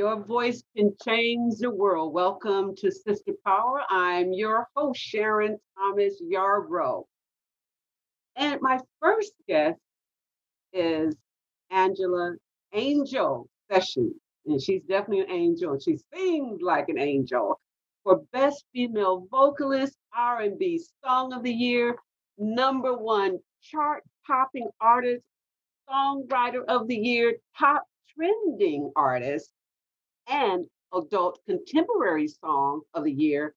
Your voice can change the world. Welcome to Sister Power. I'm your host, Sharon Thomas Yarbrough. And my first guest is Angela Angel Sessions. And she's definitely an angel. She sings like an angel. For Best Female Vocalist, R&B Song of the Year, number one chart-topping artist, songwriter of the year, top trending artist, and Adult Contemporary Song of the Year,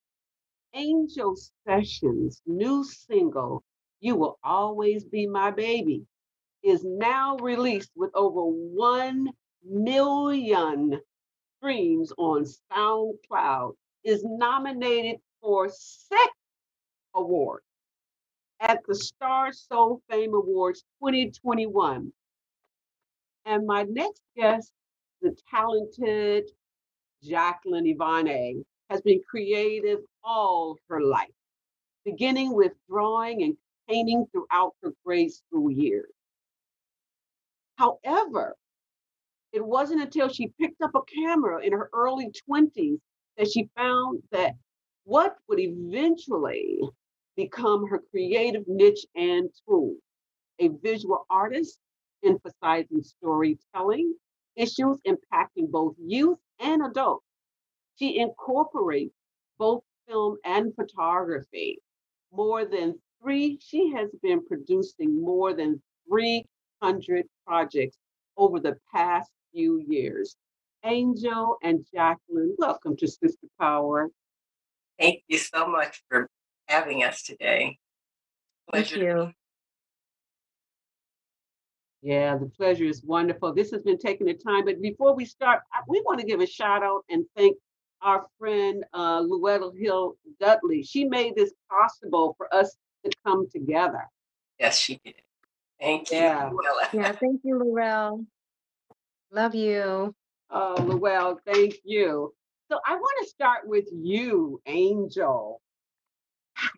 Angel Sessions' new single, You Will Always Be My Baby, is now released with over 1 million streams on SoundCloud, is nominated for six awards at the Star Soul Fame Awards 2021. And my next guest, the talented Jacqueline Ivane has been creative all her life, beginning with drawing and painting throughout her grade school years. However, it wasn't until she picked up a camera in her early 20s that she found that what would eventually become her creative niche and tool a visual artist emphasizing storytelling, issues impacting both youth and adults. She incorporates both film and photography. More than three, she has been producing more than 300 projects over the past few years. Angel and Jacqueline, welcome to Sister Power. Thank you so much for having us today. Pleasure. Thank you. Yeah, the pleasure is wonderful. This has been taking the time, but before we start, we want to give a shout out and thank our friend uh, Luetta Hill Dudley. She made this possible for us to come together. Yes, she did. Thank you. Yeah, yeah thank you, Lorel. Love you. Oh, Luell, thank you. So I want to start with you, Angel.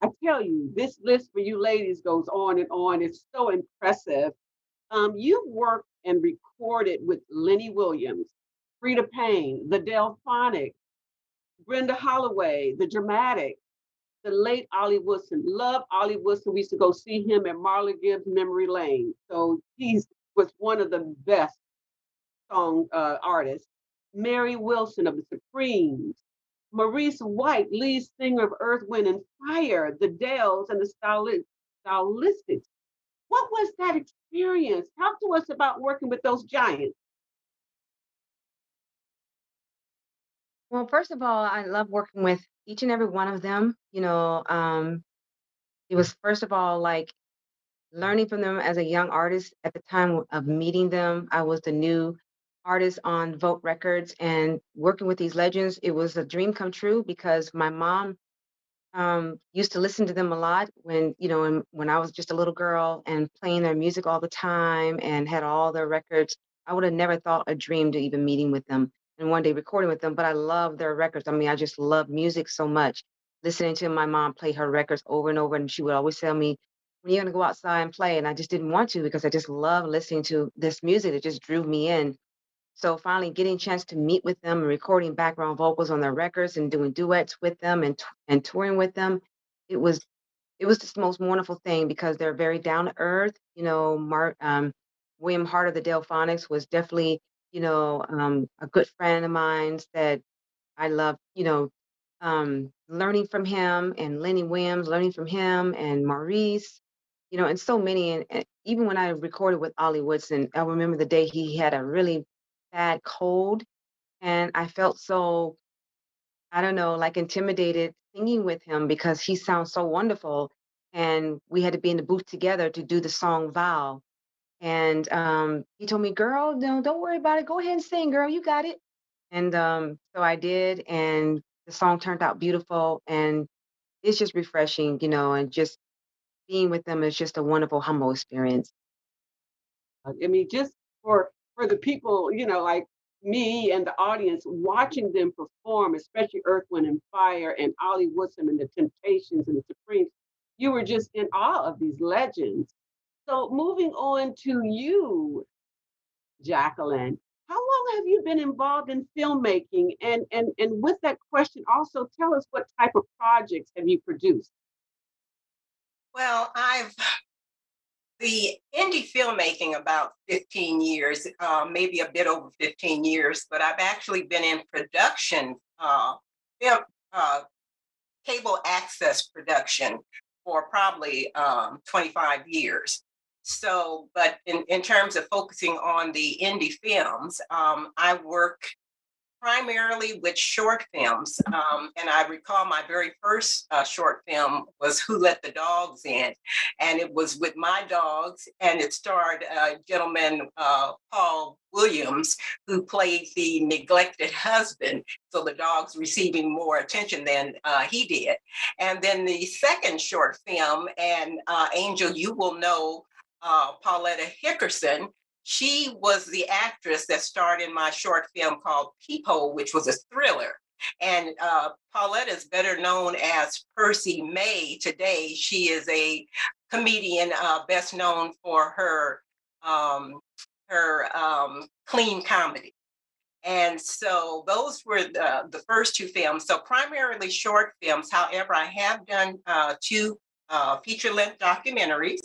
I tell you, this list for you ladies goes on and on. It's so impressive. Um, you've worked and recorded with Lenny Williams, Freda Payne, the Delfonics, Brenda Holloway, the Dramatics, the late Ollie Woodson. Love Ollie Woodson. We used to go see him at Marla Gibbs Memory Lane. So he was one of the best song uh, artists. Mary Wilson of the Supremes, Maurice White, lead singer of Earth, Wind, and Fire, the Dells, and the Stylistics. What was that experience? Talk to us about working with those giants. Well, first of all, I love working with each and every one of them. You know, um, it was first of all like learning from them as a young artist at the time of meeting them. I was the new artist on Volt Records and working with these legends. It was a dream come true because my mom um, used to listen to them a lot when you know when, when I was just a little girl and playing their music all the time and had all their records. I would have never thought a dream to even meeting with them and one day recording with them. But I love their records. I mean, I just love music so much. Listening to my mom play her records over and over, and she would always tell me, "When you're you gonna go outside and play?" And I just didn't want to because I just love listening to this music. It just drew me in. So finally getting a chance to meet with them and recording background vocals on their records and doing duets with them and and touring with them, it was it was just the most wonderful thing because they're very down to earth. You know, Mark um, William Hart of the Delfonics was definitely you know um, a good friend of mine that I love. You know, um, learning from him and Lenny Williams, learning from him and Maurice. You know, and so many. And, and even when I recorded with Ollie Woodson, I remember the day he had a really bad cold and I felt so I don't know, like intimidated singing with him because he sounds so wonderful. And we had to be in the booth together to do the song Vow. And um, he told me, girl, no, don't worry about it. Go ahead and sing, girl. You got it. And um, so I did. And the song turned out beautiful. And it's just refreshing, you know, and just being with them is just a wonderful, humble experience. I mean, just for for the people, you know, like me and the audience watching them perform, especially Earth, Wind, and Fire and Ollie Woodson and the Temptations and the Supremes, you were just in awe of these legends. So moving on to you, Jacqueline, how long have you been involved in filmmaking? And and and with that question, also tell us what type of projects have you produced? Well, I've the indie filmmaking about 15 years, uh, maybe a bit over 15 years, but I've actually been in production, uh, film, uh, cable access production for probably um, 25 years. So, but in, in terms of focusing on the indie films, um, I work primarily with short films. Um, and I recall my very first uh, short film was Who Let the Dogs In? And it was with my dogs, and it starred a gentleman, uh, Paul Williams, who played the neglected husband. So the dog's receiving more attention than uh, he did. And then the second short film, and uh, Angel, you will know uh, Pauletta Hickerson, she was the actress that starred in my short film called Peephole, which was a thriller. And uh, Paulette is better known as Percy May today. She is a comedian uh, best known for her um, her um, clean comedy. And so those were the, the first two films. So primarily short films. However, I have done uh, two uh, feature length documentaries.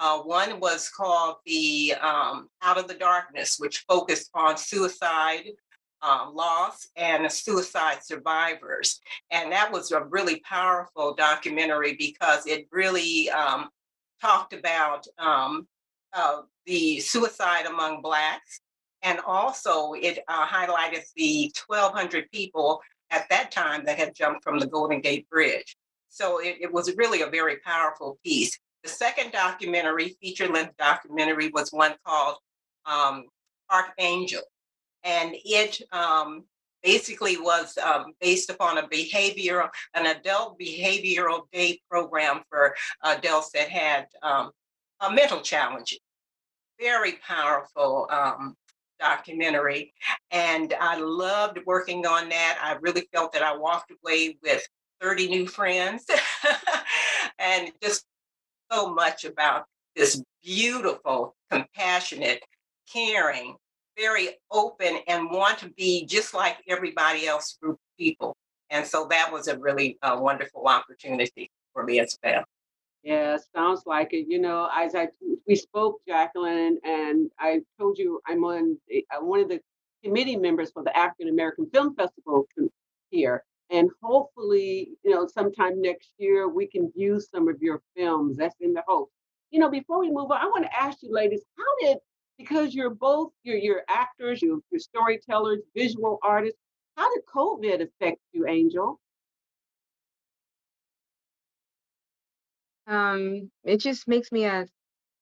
Uh, one was called the um, Out of the Darkness, which focused on suicide, um, loss, and suicide survivors. And that was a really powerful documentary because it really um, talked about um, uh, the suicide among Blacks. And also, it uh, highlighted the 1,200 people at that time that had jumped from the Golden Gate Bridge. So it, it was really a very powerful piece. The second documentary, feature length documentary, was one called um, Archangel. And it um, basically was um, based upon a behavioral, an adult behavioral day program for adults that had um, a mental challenge. Very powerful um, documentary. And I loved working on that. I really felt that I walked away with 30 new friends and just so much about this beautiful, compassionate, caring, very open, and want to be just like everybody else group of people. And so that was a really uh, wonderful opportunity for me as well. Yeah, sounds like it. You know, as I we spoke, Jacqueline, and I told you I'm on uh, one of the committee members for the African American Film Festival here, and hopefully, you know, sometime next year we can view some of your films. That's in the hope. You know, before we move on, I want to ask you, ladies, how did because you're both you're, you're actors, you're, you're storytellers, visual artists. How did COVID affect you, Angel? Um, it just makes me a,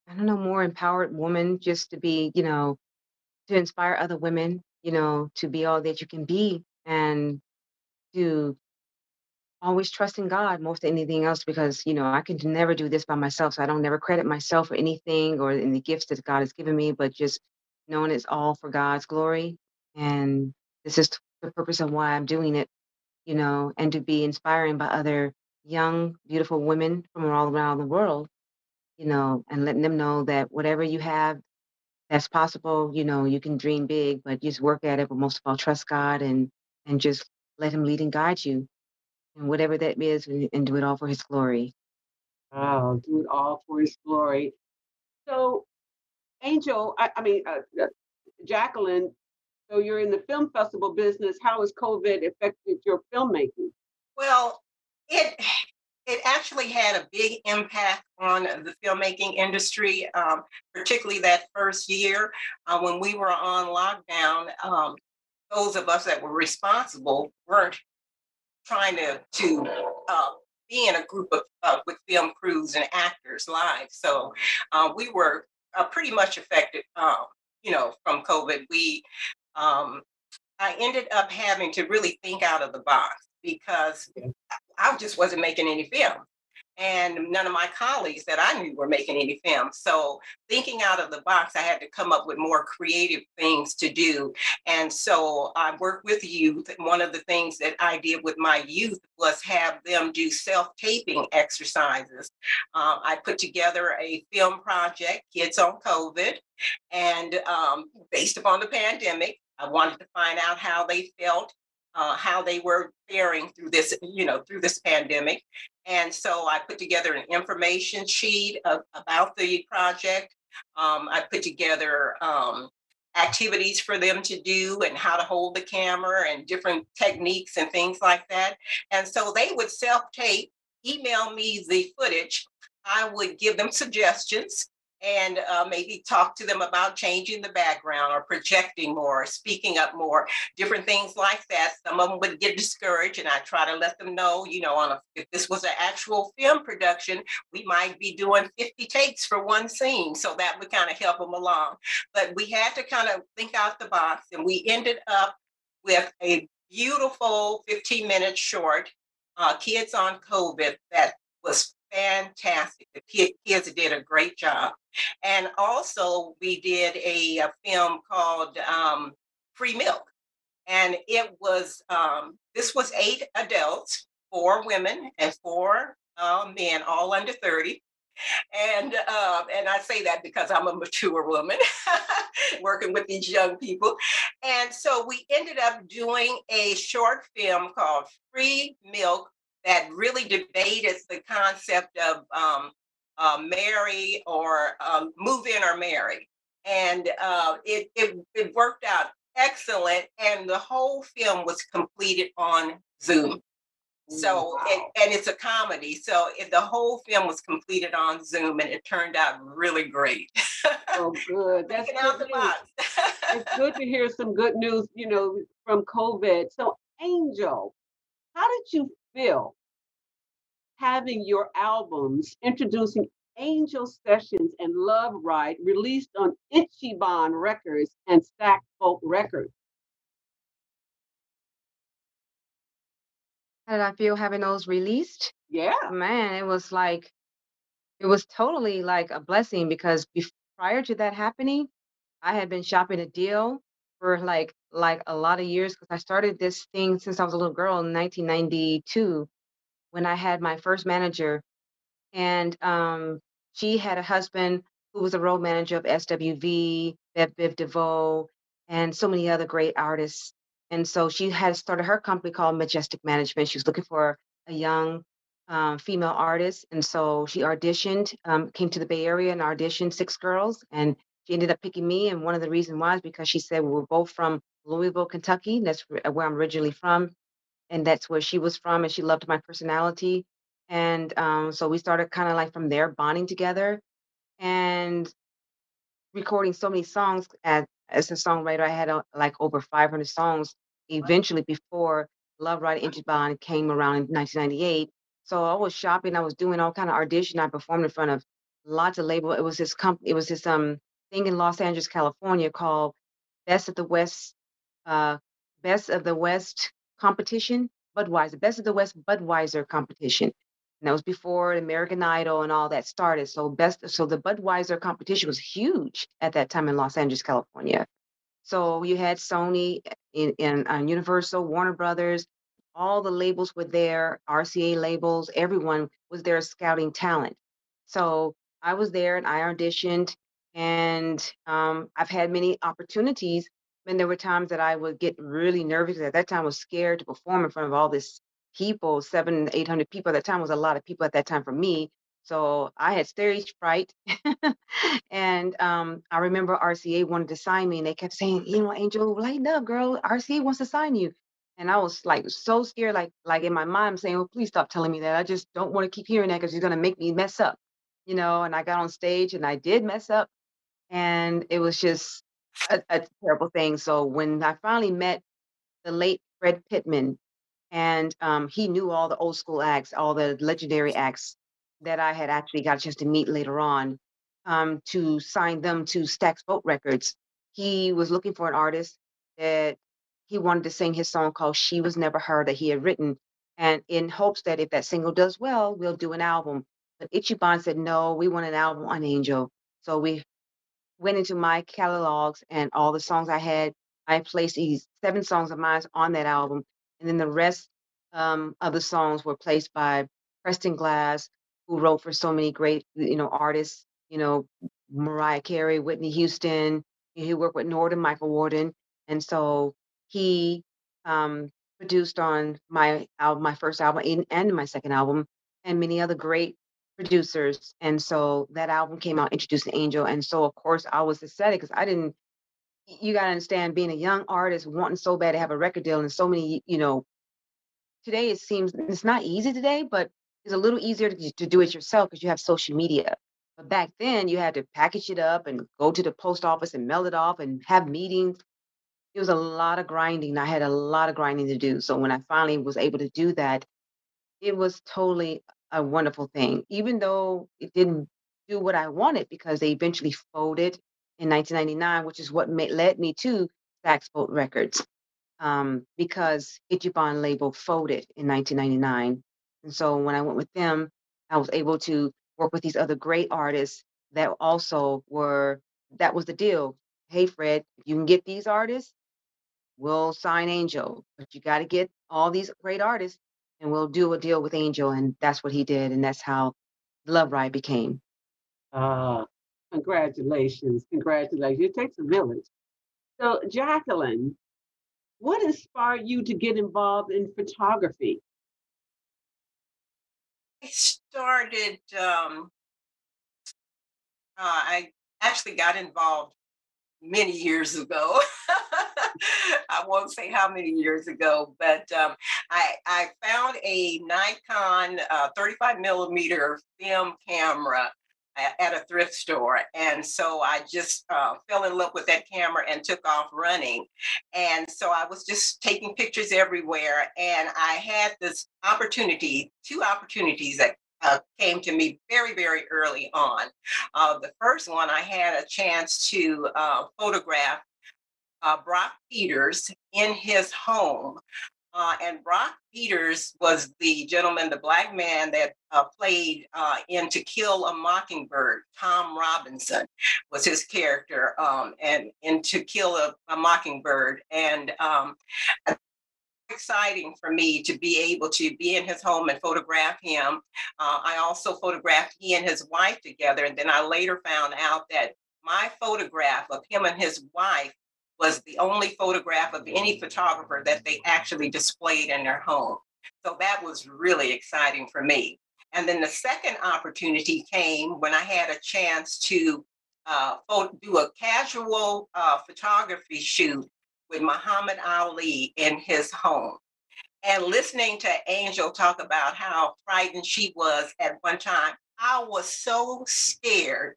I don't know, more empowered woman just to be, you know, to inspire other women, you know, to be all that you can be and to always trust in God most than anything else because you know I can never do this by myself. So I don't never credit myself for anything or in the gifts that God has given me, but just knowing it's all for God's glory. And this is the purpose of why I'm doing it, you know, and to be inspiring by other young, beautiful women from all around the world, you know, and letting them know that whatever you have that's possible, you know, you can dream big, but just work at it, but most of all trust God and and just let him lead and guide you and whatever that is and do it all for his glory. Oh, do it all for his glory. So, Angel, I, I mean, uh, uh, Jacqueline, so you're in the film festival business. How has COVID affected your filmmaking? Well, it it actually had a big impact on the filmmaking industry, um, particularly that first year uh, when we were on lockdown. Um, those of us that were responsible weren't trying to to uh, be in a group of uh, with film crews and actors live. So uh, we were uh, pretty much affected, um, you know, from COVID. We um, I ended up having to really think out of the box because I just wasn't making any film. And none of my colleagues that I knew were making any films. So thinking out of the box, I had to come up with more creative things to do. And so I worked with youth. One of the things that I did with my youth was have them do self-taping exercises. Um, I put together a film project, Kids on COVID, and um, based upon the pandemic, I wanted to find out how they felt uh, how they were faring through this, you know, through this pandemic. And so I put together an information sheet of, about the project. Um, I put together um, activities for them to do and how to hold the camera and different techniques and things like that. And so they would self tape, email me the footage. I would give them suggestions and uh, maybe talk to them about changing the background or projecting more, speaking up more, different things like that. Some of them would get discouraged, and I try to let them know, you know, on a, if this was an actual film production, we might be doing 50 takes for one scene. So that would kind of help them along. But we had to kind of think out the box, and we ended up with a beautiful 15 minute short, uh, Kids on COVID, that was fantastic. The kids did a great job. And also, we did a, a film called um, Free Milk. And it was, um, this was eight adults, four women, and four uh, men, all under 30. And uh, and I say that because I'm a mature woman working with these young people. And so we ended up doing a short film called Free Milk that really debated the concept of um, uh, marry or um, move in or marry. And uh, it, it, it worked out excellent. And the whole film was completed on Zoom. So, wow. it, and it's a comedy. So, it, the whole film was completed on Zoom and it turned out really great. Oh, good. That's good it's good to hear some good news, you know, from COVID. So, Angel, how did you feel having your albums introducing Angel Sessions and Love Ride released on Ichiban Records and Stax Volt Records. How did I feel having those released? Yeah. Man, it was like, it was totally like a blessing because before, prior to that happening, I had been shopping a deal for like like a lot of years because I started this thing since I was a little girl in 1992 when I had my first manager, and um, she had a husband who was a road manager of SWV, Bell Biv DeVoe, and so many other great artists. And so she had started her company called Majestic Management. She was looking for a young um, female artist, and so she auditioned, um, came to the Bay Area and auditioned six girls, and she ended up picking me. And one of the reasons why was because she said we were both from Louisville, Kentucky. That's where I'm originally from and that's where she was from and she loved my personality and um, so we started kind of like from there bonding together and recording so many songs as, as a songwriter i had uh, like over 500 songs eventually before love ride Ichiban came around in 1998 so i was shopping i was doing all kind of audition i performed in front of lots of label it was this company it was this um thing in los angeles california called best of the west uh best of the west competition, Budweiser, Best of the West Budweiser competition. And that was before American Idol and all that started. So best, so the Budweiser competition was huge at that time in Los Angeles, California. So you had Sony in, in uh, Universal, Warner Brothers, all the labels were there, RCA labels, everyone was there scouting talent. So I was there and I auditioned, and um, I've had many opportunities and there were times that I would get really nervous. At that time, I was scared to perform in front of all this people, seven, eight hundred people. At that time was a lot of people at that time for me. So I had stage fright. and um, I remember RCA wanted to sign me, and they kept saying, "You know, Angel, lighten up, girl. RCA wants to sign you." And I was like so scared, like like in my mind, I'm saying, "Oh, please stop telling me that. I just don't want to keep hearing that because you're gonna make me mess up." You know. And I got on stage, and I did mess up, and it was just a, a terrible thing. So when I finally met the late Fred Pittman, and um, he knew all the old school acts, all the legendary acts that I had actually got a chance to meet later on um, to sign them to Stax Volt Records. He was looking for an artist that he wanted to sing his song called She Was Never Her that he had written. and in hopes that if that single does well, we'll do an album. But Ichiban said, no, we want an album on Angel. So we went into my catalogs and all the songs I had. I placed these seven songs of mine on that album. And then the rest um, of the songs were placed by Preston Glass, who wrote for so many great, you know, artists, you know, Mariah Carey, Whitney Houston. He worked with Narada, Michael Walden, And so he um, produced on my album, my first album and, and my second album, and many other great producers. And so that album came out, introducing Angel. And so of course I was ecstatic because I didn't. You gotta understand, being a young artist, wanting so bad to have a record deal, and so many, you know, today it seems it's not easy today, but it's a little easier to, to do it yourself because you have social media. But back then, you had to package it up and go to the post office and mail it off and have meetings it was a lot of grinding. I had a lot of grinding to do. So when I finally was able to do that, it was totally a wonderful thing, even though it didn't do what I wanted because they eventually folded in 1999, which is what made, led me to Stax Volt Records um, because Ichiban label folded in 1999. And so when I went with them, I was able to work with these other great artists that also were, that was the deal. Hey, Fred, if you can get these artists, we'll sign Angel, but you got to get all these great artists and we'll do a deal with Angel. And that's what he did. And that's how Love Ride became. Uh, congratulations. Congratulations. It takes a village. So, Jacqueline, what inspired you to get involved in photography? I started, um, uh, I actually got involved many years ago. I won't say how many years ago, but um, I, I found a Nikon uh, 35 millimeter film camera at a thrift store. And so I just uh, fell in love with that camera and took off running. And so I was just taking pictures everywhere. And I had this opportunity, two opportunities that uh, came to me very, very early on. Uh, the first one, I had a chance to uh, photograph uh, Brock Peters in his home. Uh, and Brock Peters was the gentleman, the black man that uh, played in To Kill a Mockingbird. Tom Robinson was his character, um, and in To Kill a, a Mockingbird. And um, exciting for me to be able to be in his home and photograph him. Uh, I also photographed he and his wife together. And then I later found out that my photograph of him and his wife was the only photograph of any photographer that they actually displayed in their home. So that was really exciting for me. And then the second opportunity came when I had a chance to uh, do a casual uh, photography shoot with Muhammad Ali in his home and listening to Angel talk about how frightened she was at one time. I was so scared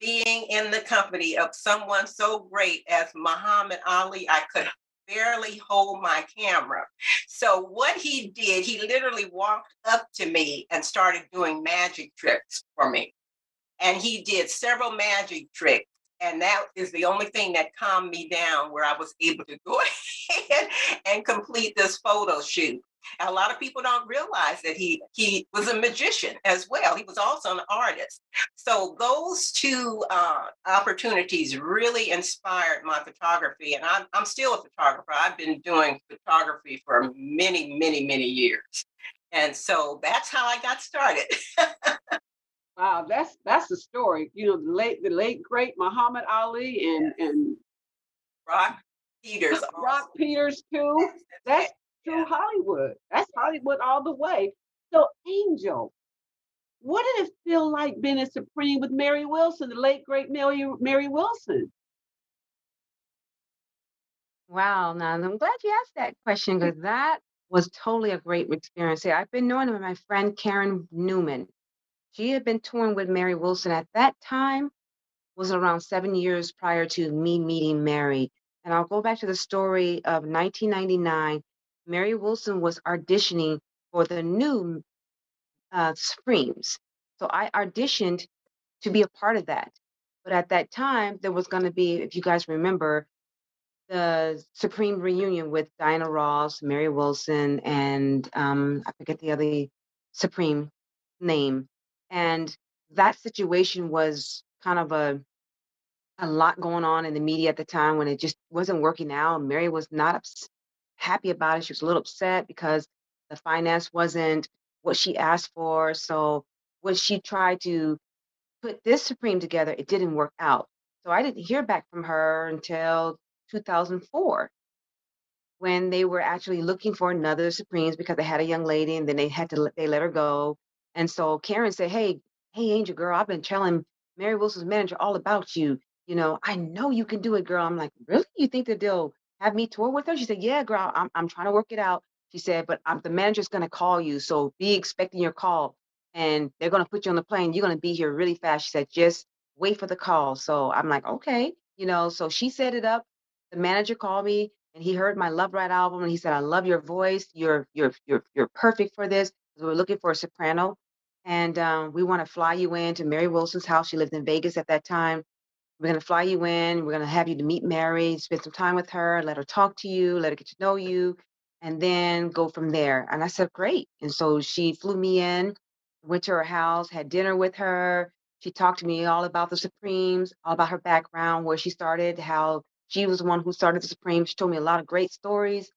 being in the company of someone so great as Muhammad Ali. I could barely hold my camera. So, what he did, he literally walked up to me and started doing magic tricks for me. And he did several magic tricks and that is the only thing that calmed me down where I was able to go ahead and complete this photo shoot. A lot of people don't realize that he he was a magician as well. He was also an artist. So those two uh, opportunities really inspired my photography, and I'm I'm still a photographer. I've been doing photography for many, many, many years, and so that's how I got started. Wow, that's that's the story. You know, the late the late great Muhammad Ali and and Brock Peters. Brock Peters too. That's true Hollywood. That's Hollywood all the way. So Angel, what did it feel like being a Supreme with Mary Wilson, the late great Mary Mary Wilson? Wow, now I'm glad you asked that question because that was totally a great experience. I've been knowing my friend Karen Newman she had been touring with Mary Wilson at that time, was around seven years prior to me meeting Mary. And I'll go back to the story of 1999. Mary Wilson was auditioning for the new uh, Supremes. So I auditioned to be a part of that. But at that time, there was going to be, if you guys remember, the Supreme reunion with Diana Ross, Mary Wilson, and um, I forget the other Supreme name. And that situation was kind of a a lot going on in the media at the time when it just wasn't working out. Mary was not ups- happy about it. She was a little upset because the finance wasn't what she asked for. So when she tried to put this Supreme together, it didn't work out. So I didn't hear back from her until 2004 when they were actually looking for another Supremes because they had a young lady and then they had to they let her go. And so Karen said, "Hey, hey, Angel girl, I've been telling Mary Wilson's manager all about you. You know, I know you can do it, girl." I'm like, "Really? You think that they'll have me tour with her?" She said, "Yeah, girl, I'm I'm trying to work it out." She said, "But I'm, the manager's gonna call you, so be expecting your call, and they're gonna put you on the plane. You're gonna be here really fast." She said, "Just wait for the call." So I'm like, "Okay," you know. So she set it up. The manager called me and he heard my Love Ride album and he said, I love your voice. You're you're you're you're perfect for this. We were looking for a soprano. And um, we want to fly you in to Mary Wilson's house. She lived in Vegas at that time. We're going to fly you in. We're going to have you to meet Mary, spend some time with her, let her talk to you, let her get to know you, and then go from there. And I said, great. And so she flew me in, went to her house, had dinner with her. She talked to me all about the Supremes, all about her background, where she started, how she was the one who started the Supremes. She told me a lot of great stories.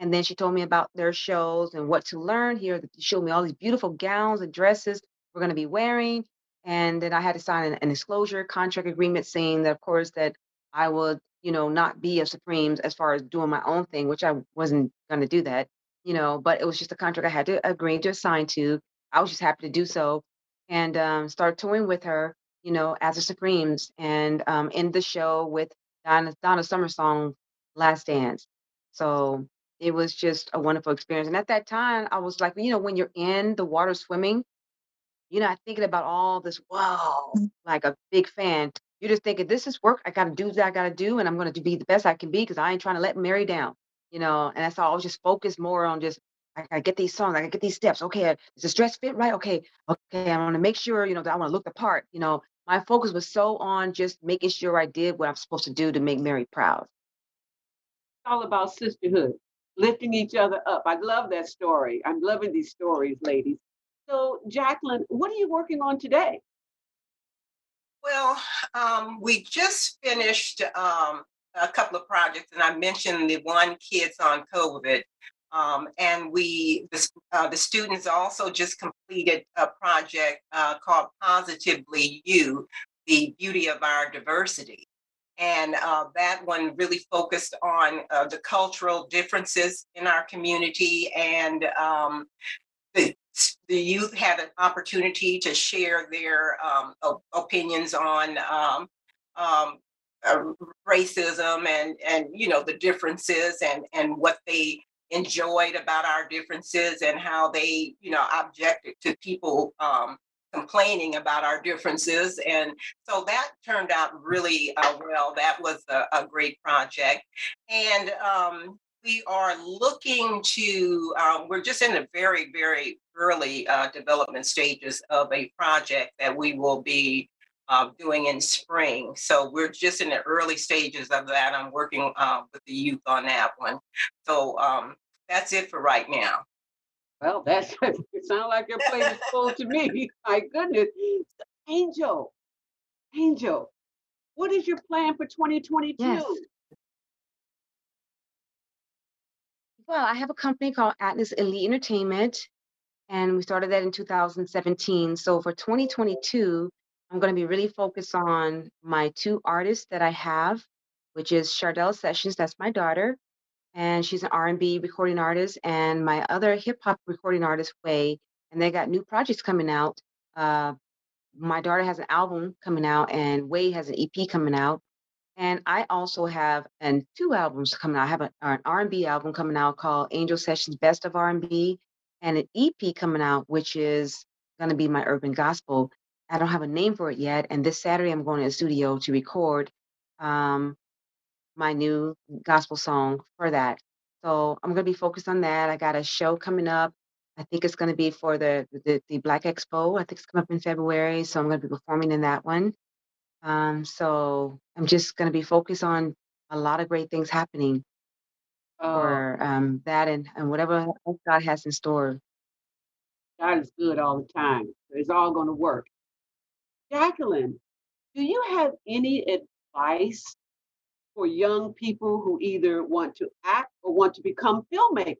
And then she told me about their shows and what to learn here. She showed me all these beautiful gowns and dresses we're going to be wearing. And then I had to sign an, an disclosure contract agreement saying that, of course, that I would, you know, not be a Supremes as far as doing my own thing, which I wasn't going to do that, you know, but it was just a contract I had to agree to sign to. I was just happy to do so and um, start touring with her, you know, as a Supremes and um, end the show with Donna, Donna song, Last Dance. So it was just a wonderful experience. And at that time, I was like, you know, when you're in the water swimming, you're not thinking about all this, wow, mm. like a big fan. You're just thinking, this is work. I got to do what I got to do, and I'm going to be the best I can be because I ain't trying to let Mary down, you know. And that's all. I was just focused more on just, I got to get these songs, I got to get these steps. Okay, does the dress fit right? Okay, okay, I want to make sure, you know, that I want to look the part. You know, my focus was so on just making sure I did what I'm supposed to do to make Mary proud. It's all about sisterhood, lifting each other up. I love that story. I'm loving these stories, ladies. So, Jacqueline, what are you working on today? Well, um, we just finished um, a couple of projects, and I mentioned the one Kids on COVID. Um, and we, the, uh, the, students also just completed a project uh, called Positively You, the beauty of our diversity. And uh, that one really focused on uh, the cultural differences in our community and um, the the youth had an opportunity to share their um, opinions on um, um, uh, racism and and you know the differences and and what they enjoyed about our differences and how they you know objected to people um, complaining about our differences and so that turned out really uh, well that was a, a, great project and um, we are looking to, um, we're just in the very, very early uh, development stages of a project that we will be uh, doing in spring. So we're just in the early stages of that. I'm working uh, with the youth on that one. So um, that's it for right now. Well, that's it sounds like your plate is full to me. My goodness. Angel, Angel, what is your plan for 2022? Yes. Well, I have a company called Atlas Elite Entertainment, and we started that in 2017. So for 2022, I'm going to be really focused on my two artists that I have, which is Chardell Sessions, that's my daughter, and she's an R&B recording artist, and my other hip hop recording artist, Way, and they got new projects coming out. Uh, my daughter has an album coming out, and Way has an EP coming out. And I also have and two albums coming out. I have a, an R&B album coming out called Angel Sessions Best of R&B and an EP coming out, which is going to be my urban gospel. I don't have a name for it yet. And this Saturday, I'm going to the studio to record um, my new gospel song for that. So I'm going to be focused on that. I got a show coming up. I think it's going to be for the, the, the Black Expo. I think it's coming up in February. So I'm going to be performing in that one. Um, so I'm just going to be focused on a lot of great things happening Oh, for um, that and, and whatever God has in store. God is good all the time. It's all going to work. Jacqueline, do you have any advice for young people who either want to act or want to become filmmakers?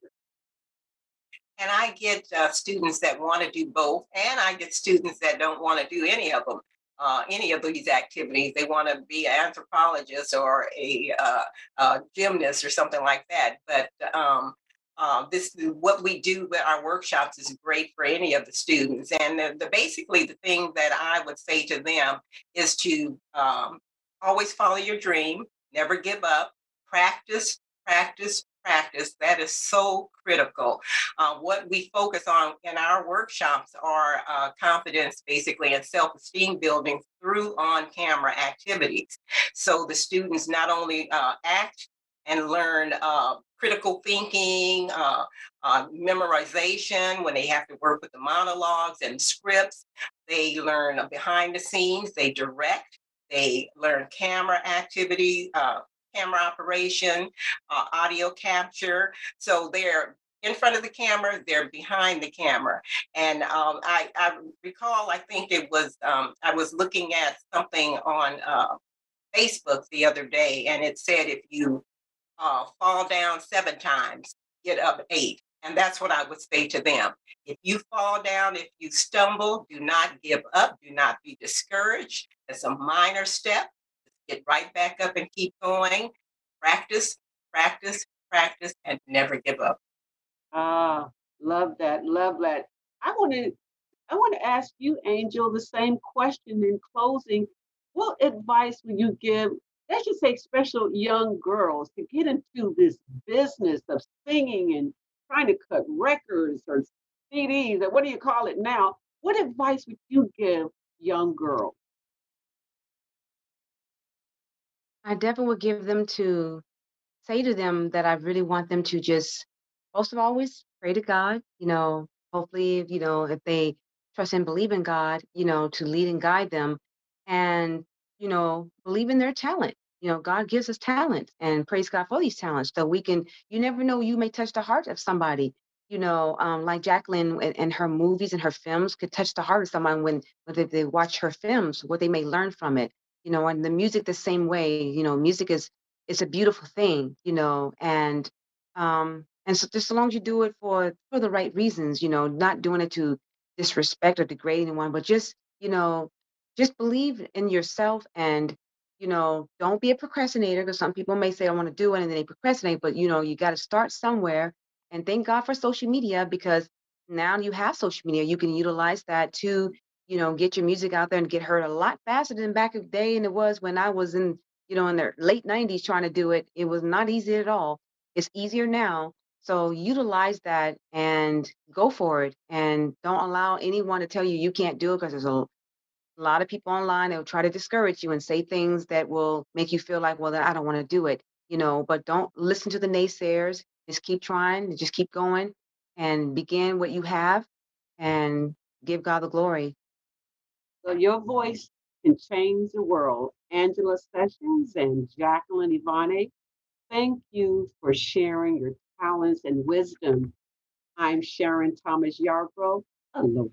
And I get uh, students that want to do both, and I get students that don't want to do any of them. Uh, any of these activities. They want to be an anthropologist or a, uh, a gymnast or something like that. But um, uh, this what we do with our workshops is great for any of the students. And the, the basically the thing that I would say to them is to um, always follow your dream, never give up, practice, practice, practice. That is so critical. Uh, what we focus on in our workshops are uh, confidence, basically, and self esteem building through on camera activities. So the students not only uh, act and learn uh, critical thinking, uh, uh, memorization when they have to work with the monologues and scripts. They learn behind the scenes, they direct, they learn camera activity, uh, camera operation, uh, audio capture. So they're in front of the camera, they're behind the camera. And um, I, I, recall, I think it was, um, I was looking at something on uh, Facebook the other day, and it said if you uh, fall down seven times, get up eight. And that's what I would say to them. If you fall down, if you stumble, do not give up, do not be discouraged. It's a minor step. Get right back up and keep going. Practice, practice, practice, and never give up. Ah, love that, love that. I want to I want to ask you, Angel, the same question in closing. What advice would you give let's just say special young girls to get into this business of singing and trying to cut records or CDs or what do you call it now? What advice would you give young girls? I definitely would give them to say to them that I really want them to just, most of all, always pray to God. You know, hopefully, you know, if they trust and believe in God, you know, to lead and guide them and, you know, believe in their talent you know god gives us talent and praise god for these talents so we can you never know you may touch the heart of somebody you know um, like jacqueline and, and, her movies and her films could touch the heart of someone when when they, they watch her films what they may learn from it you know and the music the same way you know music is it's a beautiful thing you know and um and so just as long as you do it for for the right reasons you know not doing it to disrespect or degrade anyone but just you know just believe in yourself and you know, don't be a procrastinator because some people may say, I want to do it and then they procrastinate, but you know, you got to start somewhere. And thank God for social media because now you have social media. You can utilize that to, you know, get your music out there and get heard a lot faster than back in the day. And it was when I was in, you know, in the late 90s trying to do it. It was not easy at all. It's easier now. So utilize that and go for it. And don't allow anyone to tell you you can't do it because there's a a lot of people online they'll try to discourage you and say things that will make you feel like well i don't want to do it you know but don't listen to the naysayers just keep trying just keep going and begin what you have and give god the glory so your voice can change the world. Angela sessions and jacqueline ivane thank you for sharing your talents and wisdom. I'm sharon thomas yarbrough. Aloha